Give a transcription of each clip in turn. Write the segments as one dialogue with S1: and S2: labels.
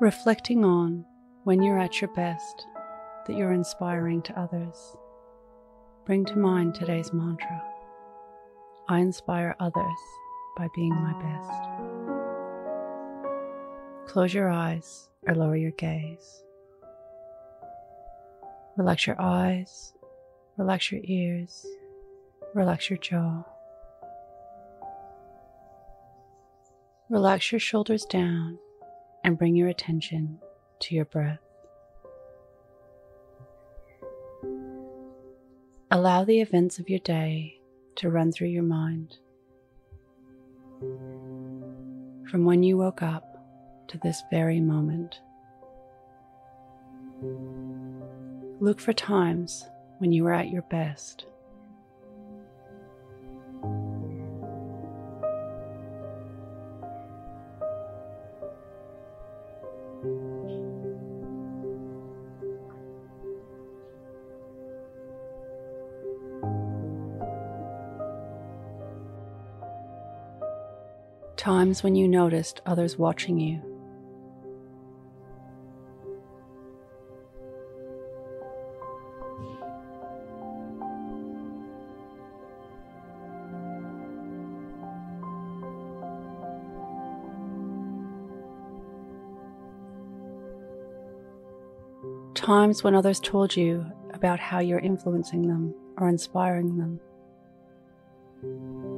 S1: reflecting on when you're at your best that you're inspiring to others. Bring to mind today's mantra I inspire others by being my best. Close your eyes or lower your gaze. Relax your eyes, relax your ears, relax your jaw. Relax your shoulders down and bring your attention to your breath. Allow the events of your day to run through your mind. From when you woke up to this very moment. Look for times when you were at your best. Times when you noticed others watching you. Times when others told you about how you're influencing them or inspiring them.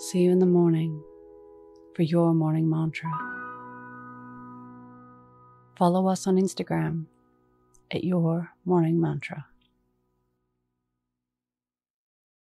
S1: See you in the morning for your morning mantra. Follow us on Instagram at Your Morning Mantra.